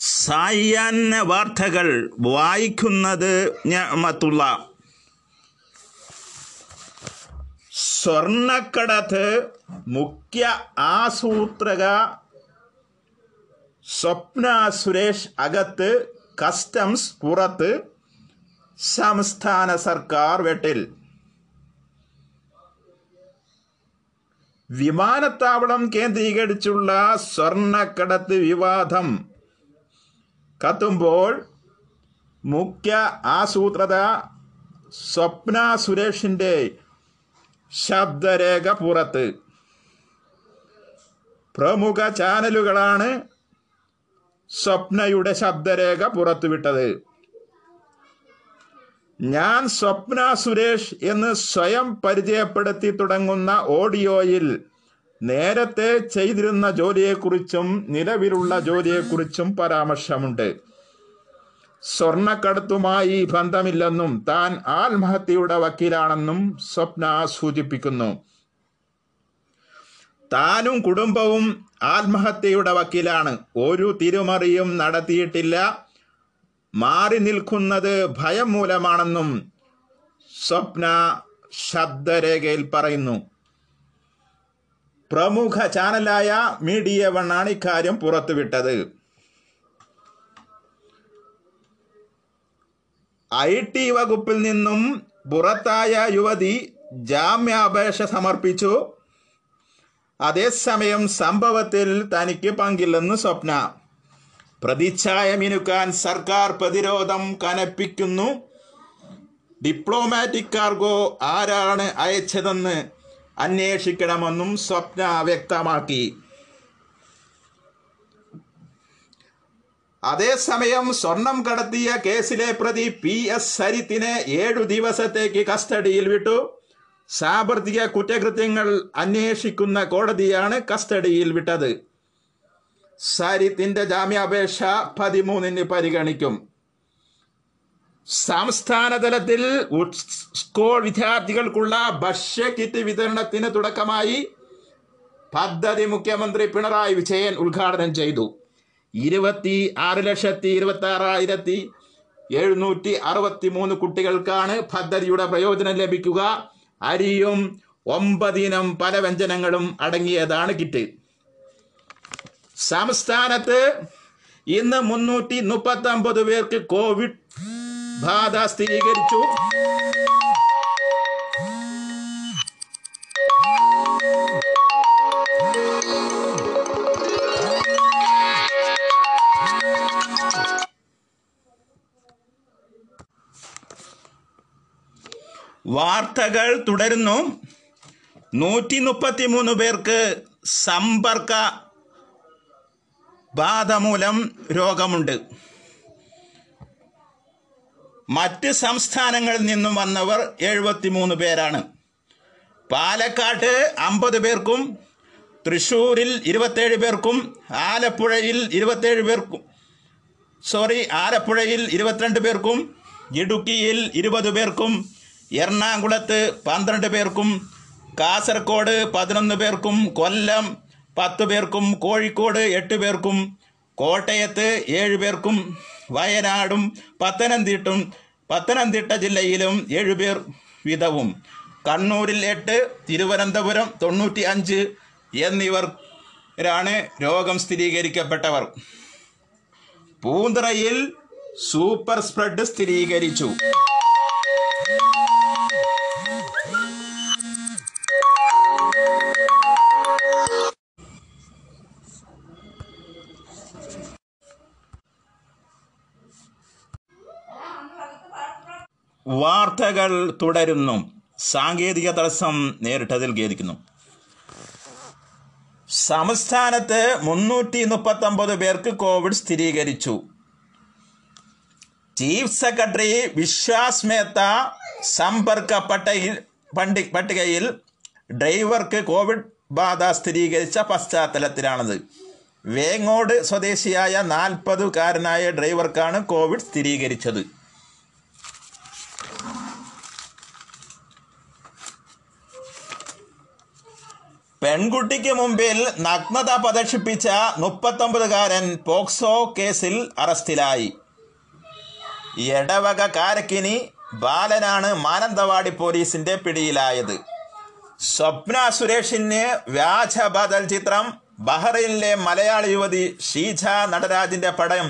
സായാഹ്ന വാർത്തകൾ വായിക്കുന്നത് ഞാമത്തുള്ള. സ്വർണക്കടത്ത് മുഖ്യ ആസൂത്രക സ്വപ്ന സുരേഷ് അകത്ത് കസ്റ്റംസ് പുറത്ത് സംസ്ഥാന സർക്കാർ വെട്ടിൽ. വിമാനത്താവളം കേന്ദ്രീകരിച്ചുള്ള സ്വർണക്കടത്ത് വിവാദം. കത്തുമ്പോൾ മുഖ്യ ആസൂത്രത സ്വപ്ന സുരേഷിന്റെ ശബ്ദരേഖ പുറത്ത്. പ്രമുഖ ചാനലുകളാണ് സ്വപ്നയുടെ ശബ്ദരേഖ പുറത്തുവിട്ടത്. ഞാൻ സ്വപ്ന സുരേഷ് എന്ന് സ്വയം പരിചയപ്പെടുത്തി തുടങ്ങുന്ന ഓഡിയോയിൽ നേരത്തെ ചെയ്തിരുന്ന ജോലിയെക്കുറിച്ചും നിലവിലുള്ള ജോലിയെക്കുറിച്ചും പരാമർശമുണ്ട്. സ്വർണക്കടത്തുമായി ബന്ധമില്ലെന്നും താൻ ആത്മഹത്യയുടെ വക്കീലാണെന്നും സ്വപ്ന സൂചിപ്പിക്കുന്നു. താനും കുടുംബവും ആത്മഹത്യയുടെ വക്കീലാണ്. ഒരു തിരുമറിയും നടത്തിയിട്ടില്ല. മാറി നിൽക്കുന്നത് ഭയം മൂലമാണെന്നും സ്വപ്ന ശബ്ദരേഖയിൽ പറയുന്നു. പ്രമുഖ ചാനലായ മീഡിയ വണ്ണാണ് ഇക്കാര്യം പുറത്തുവിട്ടത്. ഐ ടി വകുപ്പിൽ നിന്നും പുറത്തായ യുവതി ജാമ്യാപേക്ഷ സമർപ്പിച്ചു. അതേസമയം സംഭവത്തിൽ തനിക്ക് പങ്കില്ലെന്ന് സ്വപ്ന. പ്രതിച്ഛായ മിനുക്കാൻ സർക്കാർ പ്രതിരോധം കനപ്പിക്കുന്നു. ഡിപ്ലോമാറ്റിക് കാർഗോ ആരാണ് അയച്ചതെന്ന് അന്വേഷിക്കണമെന്നും സ്വപ്ന വ്യക്തമാക്കി. അതേസമയം സ്വർണം കടത്തിയ കേസിലെ പ്രതി പി എസ് സരിത്തിനെ ഏഴു ദിവസത്തേക്ക് കസ്റ്റഡിയിൽ വിട്ടു. സാമ്പത്തിക കുറ്റകൃത്യങ്ങൾ അന്വേഷിക്കുന്ന കോടതിയാണ് കസ്റ്റഡിയിൽ വിട്ടത്. സരിത്തിന്റെ ജാമ്യാപേക്ഷ പതിമൂന്നിന് പരിഗണിക്കും. സംസ്ഥാന തലത്തിൽ സ്കൂൾ വിദ്യാർത്ഥികൾക്കുള്ള ഭക്ഷ്യ കിറ്റ് വിതരണത്തിന് തുടക്കമായി പദ്ധതി മുഖ്യമന്ത്രി പിണറായി വിജയൻ ഉദ്ഘാടനം ചെയ്തു. ഇരുപത്തി ആറ് ലക്ഷത്തി ഇരുപത്തി ആറായിരത്തി എഴുന്നൂറ്റി അറുപത്തി മൂന്ന് കുട്ടികൾക്കാണ് പദ്ധതിയുടെ പ്രയോജനം ലഭിക്കുക. അരിയും ഒമ്പതിനം പല വ്യഞ്ജനങ്ങളും അടങ്ങിയതാണ് കിറ്റ്. സംസ്ഥാനത്ത് ഇന്ന് മുന്നൂറ്റി മുപ്പത്തി ഒമ്പത് പേർക്ക് കോവിഡ് ബാധ സ്ഥിരീകരിച്ചു. വാർത്തകൾ തുടരുന്നു. നൂറ്റി മുപ്പത്തി മൂന്ന് പേർക്ക് സമ്പർക്ക ബാധ മൂലം രോഗമുണ്ട്. മറ്റ് സംസ്ഥാനങ്ങളിൽ നിന്നും വന്നവർ എഴുപത്തിമൂന്ന് പേരാണ്. പാലക്കാട്ട് അമ്പത് പേർക്കും തൃശ്ശൂരിൽ ഇരുപത്തേഴ് പേർക്കും ആലപ്പുഴയിൽ ഇരുപത്തേഴ് പേർക്കും സോറി ആലപ്പുഴയിൽ ഇരുപത്തിരണ്ട് പേർക്കും ഇടുക്കിയിൽ ഇരുപത് പേർക്കും എറണാകുളത്ത് പന്ത്രണ്ട് പേർക്കും കാസർഗോഡ് പതിനൊന്ന് പേർക്കും കൊല്ലം പത്ത് പേർക്കും കോഴിക്കോട് എട്ട് പേർക്കും കോട്ടയത്ത് ഏഴ് പേർക്കും വയനാടും പത്തനംതിട്ടും പത്തനംതിട്ട ജില്ലയിലും ഏഴ് പേർ വീതവും കണ്ണൂരിൽ എട്ട് തിരുവനന്തപുരം തൊണ്ണൂറ്റി അഞ്ച് എന്നിവരാണ് രോഗം സ്ഥിരീകരിക്കപ്പെട്ടവർ. പൂന്തറയിൽ സൂപ്പർ സ്പ്രെഡ് സ്ഥിരീകരിച്ചു. വാർത്തകൾ തുടരുന്നു. സാങ്കേതിക തടസ്സം നേരിട്ടതിൽ ഖേദിക്കുന്നു. സംസ്ഥാനത്ത് മുന്നൂറ്റി മുപ്പത്തൊമ്പത് പേർക്ക് കോവിഡ് സ്ഥിരീകരിച്ചു. ചീഫ് സെക്രട്ടറി വിശ്വാസ് മേത്ത സമ്പർക്ക പട്ടികയിൽ പണ്ടി പട്ടികയിൽ ഡ്രൈവർക്ക് കോവിഡ് ബാധ സ്ഥിരീകരിച്ച പശ്ചാത്തലത്തിലാണത്. വേങ്ങോട് സ്വദേശിയായ നാൽപ്പതുകാരനായ ഡ്രൈവർക്കാണ് കോവിഡ് സ്ഥിരീകരിച്ചത്. പെൺകുട്ടിക്ക് മുമ്പിൽ നഗ്നത പ്രദർശിപ്പിച്ച മുപ്പത്തൊമ്പതുകാരൻ പോക്സോ കേസിൽ അറസ്റ്റിലായി. എടവക കാരക്കിനി ബാലനാണ് മാനന്തവാടി പോലീസിന്റെ പിടിയിലായത്. സ്വപ്ന സുരേഷിന് വ്യാജ ബദൽ ചിത്രം ബഹ്റൈനിലെ മലയാളി യുവതി ഷീജ നടരാജിന്റെ പടം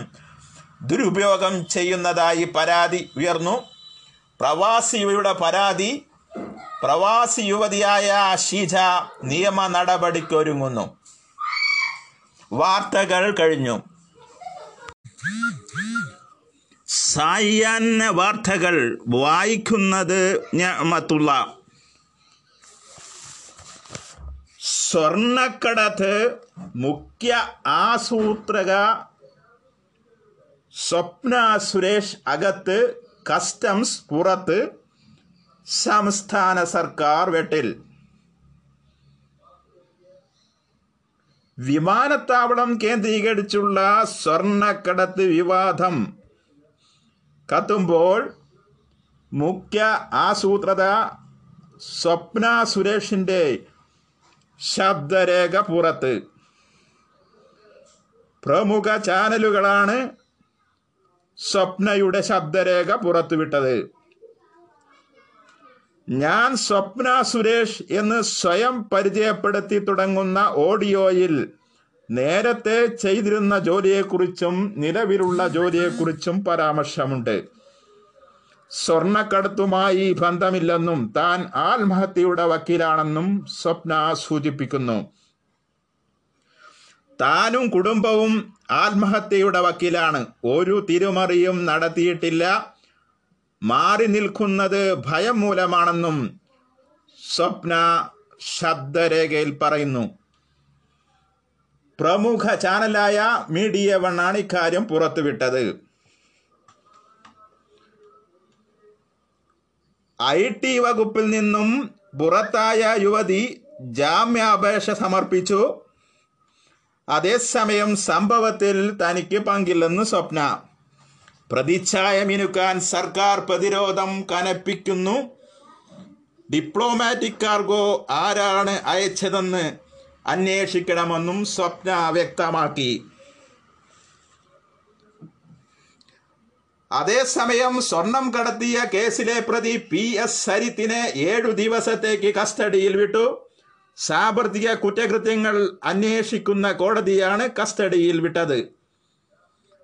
ദുരുപയോഗം ചെയ്യുന്നതായി പരാതി ഉയർന്നു. പ്രവാസിയുടെ പരാതി പ്രവാസി യുവതിയായ ഷീജ നിയമ നടപടിക്കൊരുങ്ങുന്നു. വാർത്തകൾ കഴിഞ്ഞു. സായാഹ്ന വാർത്തകൾ വായിക്കുന്നത് ഞാമത്തുള്ള. സ്വർണക്കടത്ത് മുഖ്യ ആസൂത്രക സ്വപ്ന സുരേഷ് അകത്ത് കസ്റ്റംസ് പുറത്ത് സംസ്ഥാന സർക്കാർ വെട്ടിൽ വിമാനത്താവളം കേന്ദ്രീകരിച്ചുള്ള സ്വർണക്കടത്ത് വിവാദം. കത്തുമ്പോൾ മുഖ്യ ആസൂത്രത സ്വപ്ന സുരേഷിന്റെ ശബ്ദരേഖ പുറത്ത്. പ്രമുഖ ചാനലുകളാണ് സ്വപ്നയുടെ ശബ്ദരേഖ പുറത്തുവിട്ടത്. ഞാൻ സ്വപ്ന സുരേഷ് എന്ന് സ്വയം പരിചയപ്പെടുത്തി തുടങ്ങുന്ന ഓഡിയോയിൽ നേരത്തെ ചെയ്തിരുന്ന ജോലിയെക്കുറിച്ചും നിലവിലുള്ള ജോലിയെക്കുറിച്ചും പരാമർശമുണ്ട്. സ്വർണക്കടത്തുമായി ബന്ധമില്ലെന്നും താൻ ആത്മഹത്യയുടെ വക്കീലാണെന്നും സ്വപ്ന സൂചിപ്പിക്കുന്നു. താനും കുടുംബവും ആത്മഹത്യയുടെ വക്കീലാണ്. ഒരു തിരുമറിയും നടത്തിയിട്ടില്ല. മാറി നിൽക്കുന്നത് ഭയം മൂലമാണെന്നും സ്വപ്ന ശബ്ദരേഖയിൽ പറയുന്നു. പ്രമുഖ ചാനലായ മീഡിയ വൺ ആണ് ഇക്കാര്യം പുറത്തുവിട്ടത്. ഐ ടി വകുപ്പിൽ നിന്നും പുറത്തായ യുവതി ജാമ്യാപേക്ഷ സമർപ്പിച്ചു. അതേസമയം സംഭവത്തിൽ തനിക്ക് പങ്കില്ലെന്ന് സ്വപ്ന. പ്രതിച്ഛായ മിനുക്കാൻ സർക്കാർ പ്രതിരോധം കനപ്പിക്കുന്നു. ഡിപ്ലോമാറ്റിക് കാർഗോ ആരാണ് അയച്ചതെന്ന് അന്വേഷിക്കണമെന്നും സ്വപ്ന വ്യക്തമാക്കി. അതേസമയം സ്വർണം കടത്തിയ കേസിലെ പ്രതി പി എസ് സരിത്തിനെ ഏഴു ദിവസത്തേക്ക് കസ്റ്റഡിയിൽ വിട്ടു. സാമ്പത്തിക കുറ്റകൃത്യങ്ങൾ അന്വേഷിക്കുന്ന കോടതിയാണ് കസ്റ്റഡിയിൽ വിട്ടത്.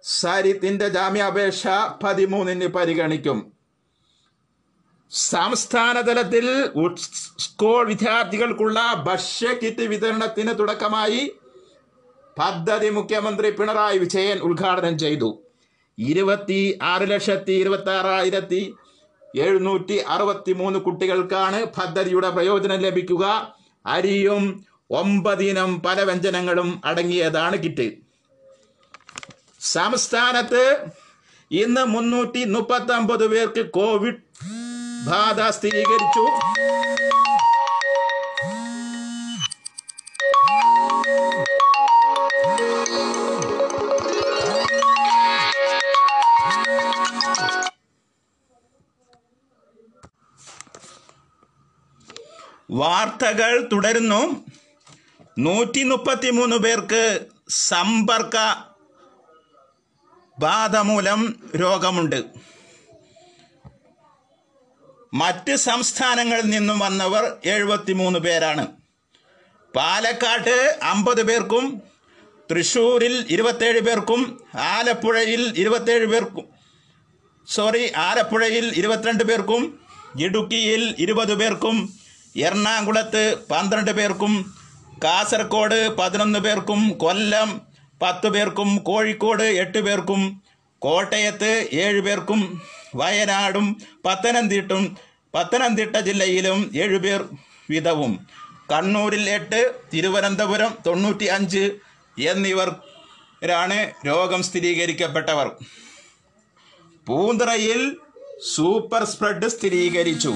സരിത്തിന്റെ ജാമ്യാപേക്ഷ പതിമൂന്നിന് പരിഗണിക്കും. സംസ്ഥാന തലത്തിൽ സ്കൂൾ വിദ്യാർത്ഥികൾക്കുള്ള ഭക്ഷ്യ കിറ്റ് വിതരണത്തിന് തുടക്കമായി പദ്ധതി മുഖ്യമന്ത്രി പിണറായി വിജയൻ ഉദ്ഘാടനം ചെയ്തു. ഇരുപത്തി ആറ് ലക്ഷത്തി ഇരുപത്തി ആറായിരത്തി എഴുന്നൂറ്റി അറുപത്തി മൂന്ന് കുട്ടികൾക്കാണ് പദ്ധതിയുടെ പ്രയോജനം ലഭിക്കുക. അരിയും ഒമ്പതിനം പലവ്യഞ്ജനങ്ങളും അടങ്ങിയതാണ് കിറ്റ്. സംസ്ഥാനത്ത് ഇന്ന് മുന്നൂറ്റി മുപ്പത്തി ഒമ്പത് പേർക്ക് കോവിഡ് ബാധ സ്ഥിരീകരിച്ചു. വാർത്തകൾ തുടരുന്നു. നൂറ്റി മുപ്പത്തി മൂന്ന് പേർക്ക് സമ്പർക്ക ബാധ മൂലം രോഗമുണ്ട്. മറ്റ് സംസ്ഥാനങ്ങളിൽ നിന്നും വന്നവർ എഴുപത്തിമൂന്ന് പേരാണ്. പാലക്കാട്ട് അമ്പത് പേർക്കും തൃശ്ശൂരിൽ ഇരുപത്തേഴ് പേർക്കും ആലപ്പുഴയിൽ ഇരുപത്തേഴ് പേർക്കും സോറി ആലപ്പുഴയിൽ ഇരുപത്തിരണ്ട് പേർക്കും ഇടുക്കിയിൽ ഇരുപത് പേർക്കും എറണാകുളത്ത് പന്ത്രണ്ട് പേർക്കും കാസർഗോഡ് പതിനൊന്ന് പേർക്കും കൊല്ലം പത്ത് പേർക്കും കോഴിക്കോട് എട്ട് പേർക്കും കോട്ടയത്ത് ഏഴ് പേർക്കും വയനാടും പത്തനംതിട്ടും പത്തനംതിട്ട ജില്ലയിലും ഏഴ് പേർ വീതവും കണ്ണൂരിൽ എട്ട് തിരുവനന്തപുരം തൊണ്ണൂറ്റി അഞ്ച് എന്നിവരാണ് രോഗം സ്ഥിരീകരിക്കപ്പെട്ടവർ. പൂന്തറയിൽ സൂപ്പർ സ്പ്രെഡ് സ്ഥിരീകരിച്ചു.